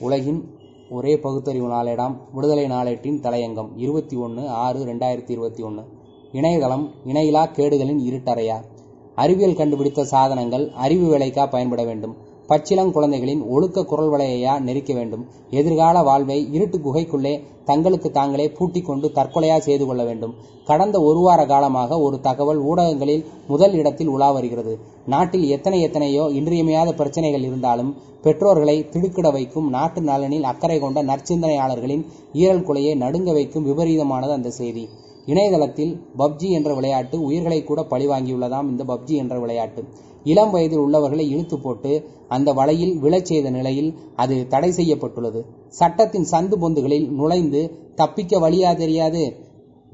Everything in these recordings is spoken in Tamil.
உலகின் ஒரே பகுத்தறிவு நாளேடாம் விடுதலை நாளேட்டின் தலையங்கம். இருபத்தி ஒன்று ஆறு ரெண்டாயிரத்தி இருபத்தி ஒன்று இணையதளம் இணையிலா கேடுகளின் இருட்டறையா? அறிவியல் கண்டுபிடித்த சாதனங்கள் அறிவு வேலைக்கா பயன்பட வேண்டும்? பச்சிளங் குழந்தைகளின் ஒழுக்க குரல் வளையா நெரிக்க வேண்டும். எதிர்கால வாழ்வை இருட்டு குகைக்குள்ளே தங்களுக்கு தாங்களே பூட்டிக் கொண்டு தற்கொலையா செய்து கொள்ள வேண்டும். கடந்த ஒரு வார காலமாக ஒரு தகவல் ஊடகங்களில் முதல் இடத்தில் உலா வருகிறது. நாட்டில் எத்தனை எத்தனையோ இன்றியமையாத பிரச்சனைகள் இருந்தாலும் பெற்றோர்களை திடுக்கிட வைக்கும் நாட்டு நலனில் அக்கறை கொண்ட நற்சிந்தனையாளர்களின் ஈரல் குலையை நடுங்க வைக்கும் விபரீதமானது அந்த செய்தி. இணையதளத்தில் பப்ஜி என்ற விளையாட்டு உயிர்களை கூட பழிவாங்கியுள்ளதாம் இந்த பப்ஜி என்ற விளையாட்டு. இளம் வயதில் உள்ளவர்களை இழுத்து போட்டு அந்த வலையில் விழச் செய்த நிலையில் அது தடை செய்யப்பட்டுள்ளது. சட்டத்தின் சந்து பொந்துகளில் நுழைந்து தப்பிக்க வழியா தெரியாது.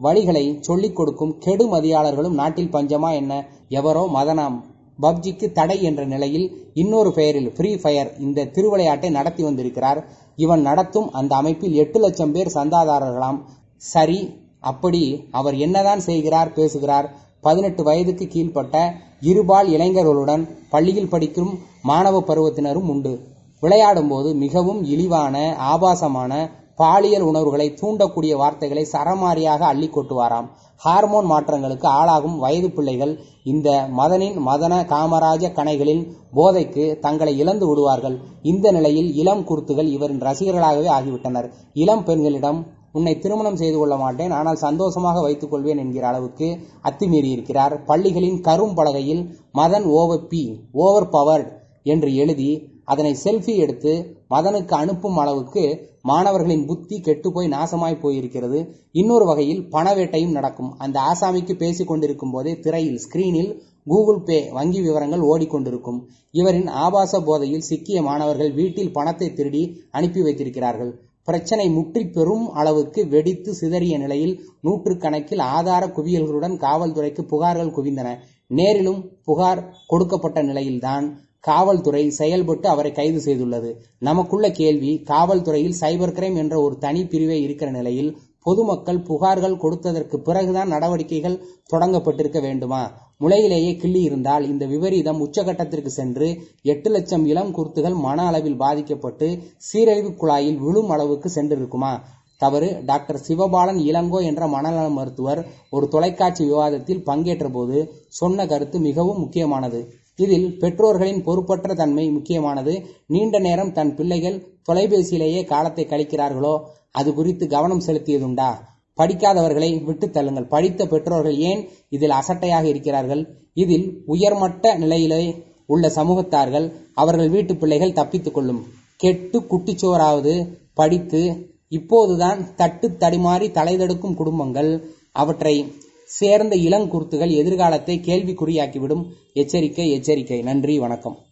வழிகளை சொல்லிக் கொடுக்கும் கெடு மதியாளர்களும் நாட்டில் பஞ்சமா என்ன? எவரோ மதனாம். பப்ஜிக்கு தடை என்ற நிலையில் இன்னொரு பெயரில் ஃப்ரீ ஃபயர் இந்த திருவிளையாட்டை நடத்தி வந்திருக்கிறார். இவன் நடத்தும் அந்த அமைப்பில் எட்டு லட்சம் பேர் சந்தாதாரர்களாம். சரி அப்படி அவர் என்னதான் செய்கிறார் பேசுகிறார். பதினெட்டு வயதுக்கு கீழ்ப்பட்ட இருபால் இளைஞர்களுடன் பள்ளியில் படிக்கும் மாணவ பருவத்தினரும் உண்டு. விளையாடும் போது மிகவும் இழிவான ஆபாசமான பாலியல் உணர்வுகளை தூண்டக்கூடிய வார்த்தைகளை சரமாரியாக அள்ளி கொட்டுவாராம். ஹார்மோன் மாற்றங்களுக்கு ஆளாகும் வயது பிள்ளைகள் இந்த மதனின் மதன காமராஜ கணைகளின் போதைக்கு தங்களை இழந்து விடுவார்கள். இந்த நிலையில் இளம் குருத்துகள் இவரின் ரசிகர்களாகவே ஆகிவிட்டனர். இளம் பெண்களிடம் உன்னை திருமணம் செய்து கொள்ள மாட்டேன். ஆனால் சந்தோஷமாக வைத்துக் கொள்வேன் என்கிற அளவுக்கு அத்துமீறி இருக்கிறார். பள்ளிகளின் கரும் பலகையில் Madan over P over powered என்று எழுதி அதனை செல்ஃபி எடுத்து மதனுக்கு அனுப்பும் அளவுக்கு மாணவர்களின் புத்தி கெட்டுப்போய் நாசமாய் போயிருக்கிறது. இன்னொரு வகையில் பணவேட்டையும் நடக்கும். அந்த ஆசாமிக்கு பேசிக் கொண்டிருக்கும் போதே திரையில் ஸ்கிரீனில் கூகுள் பே வங்கி விவரங்கள் ஓடிக்கொண்டிருக்கும். இவரின் ஆபாச போதையில் சிக்கிய மாணவர்கள் வீட்டில் பணத்தை திருடி அனுப்பி வைத்திருக்கிறார்கள். பிரச்சனை முற்றி பெரும் அளவுக்கு வெடித்து சிதறிய நிலையில் நூற்றுக்கணக்கில் ஆதார குவியல்களுடன் காவல்துறைக்கு புகார்கள் குவிந்தன. நேரிலும் புகார் கொடுக்கப்பட்ட நிலையில்தான் காவல்துறை செயல்பட்டு அவரை கைது செய்துள்ளது. நமக்குள்ள கேள்வி காவல்துறையில் சைபர் கிரைம் என்ற ஒரு தனி பிரிவே இருக்கிற நிலையில் பொதுமக்கள் புகார்கள் கொடுத்ததற்கு பிறகுதான் நடவடிக்கைகள் தொடங்கப்பட்டிருக்க வேண்டுமா? முளையிலேயே கிள்ளி இருந்தால் இந்த விபரீதம் உச்சகட்டத்திற்கு சென்று எட்டு லட்சம் இளம் குருத்துகள் மன அளவில் பாதிக்கப்பட்டு சீரழிவு குழாயில் விழும் அளவுக்கு சென்றிருக்குமா? தவறு. டாக்டர் சிவபாலன் இளங்கோ என்ற மனநல மருத்துவர் ஒரு தொலைக்காட்சி விவாதத்தில் பங்கேற்ற போது சொன்ன கருத்து மிகவும் முக்கியமானது. இதில் பெற்றோர்களின் பொறுப்பற்ற தன்மை முக்கியமானது. நீண்ட நேரம் தன் பிள்ளைகள் தொலைபேசியிலேயே காலத்தை கழிக்கிறார்களோ அது குறித்து கவனம் செலுத்தியதுண்டா? படிக்காதவர்களை விட்டு தள்ளுங்கள். படித்த பெற்றோர்கள் ஏன் இதில் அசட்டையாக இருக்கிறார்கள்? இதில் உயர்மட்ட நிலையிலே உள்ள சமூகத்தார்கள் அவர்கள் வீட்டு பிள்ளைகள் தப்பித்துக் கொள்ளும். கெட்டு குட்டிச்சோராவது படித்து இப்போதுதான் தட்டு தடிமாறி தலைதெடுக்கும் குடும்பங்கள். அவற்றை சேர்ந்த இளங்குருத்துகள் எதிர்காலத்தை கேள்விக்குறியாக்கிவிடும். எச்சரிக்கை எச்சரிக்கை. நன்றி வணக்கம்.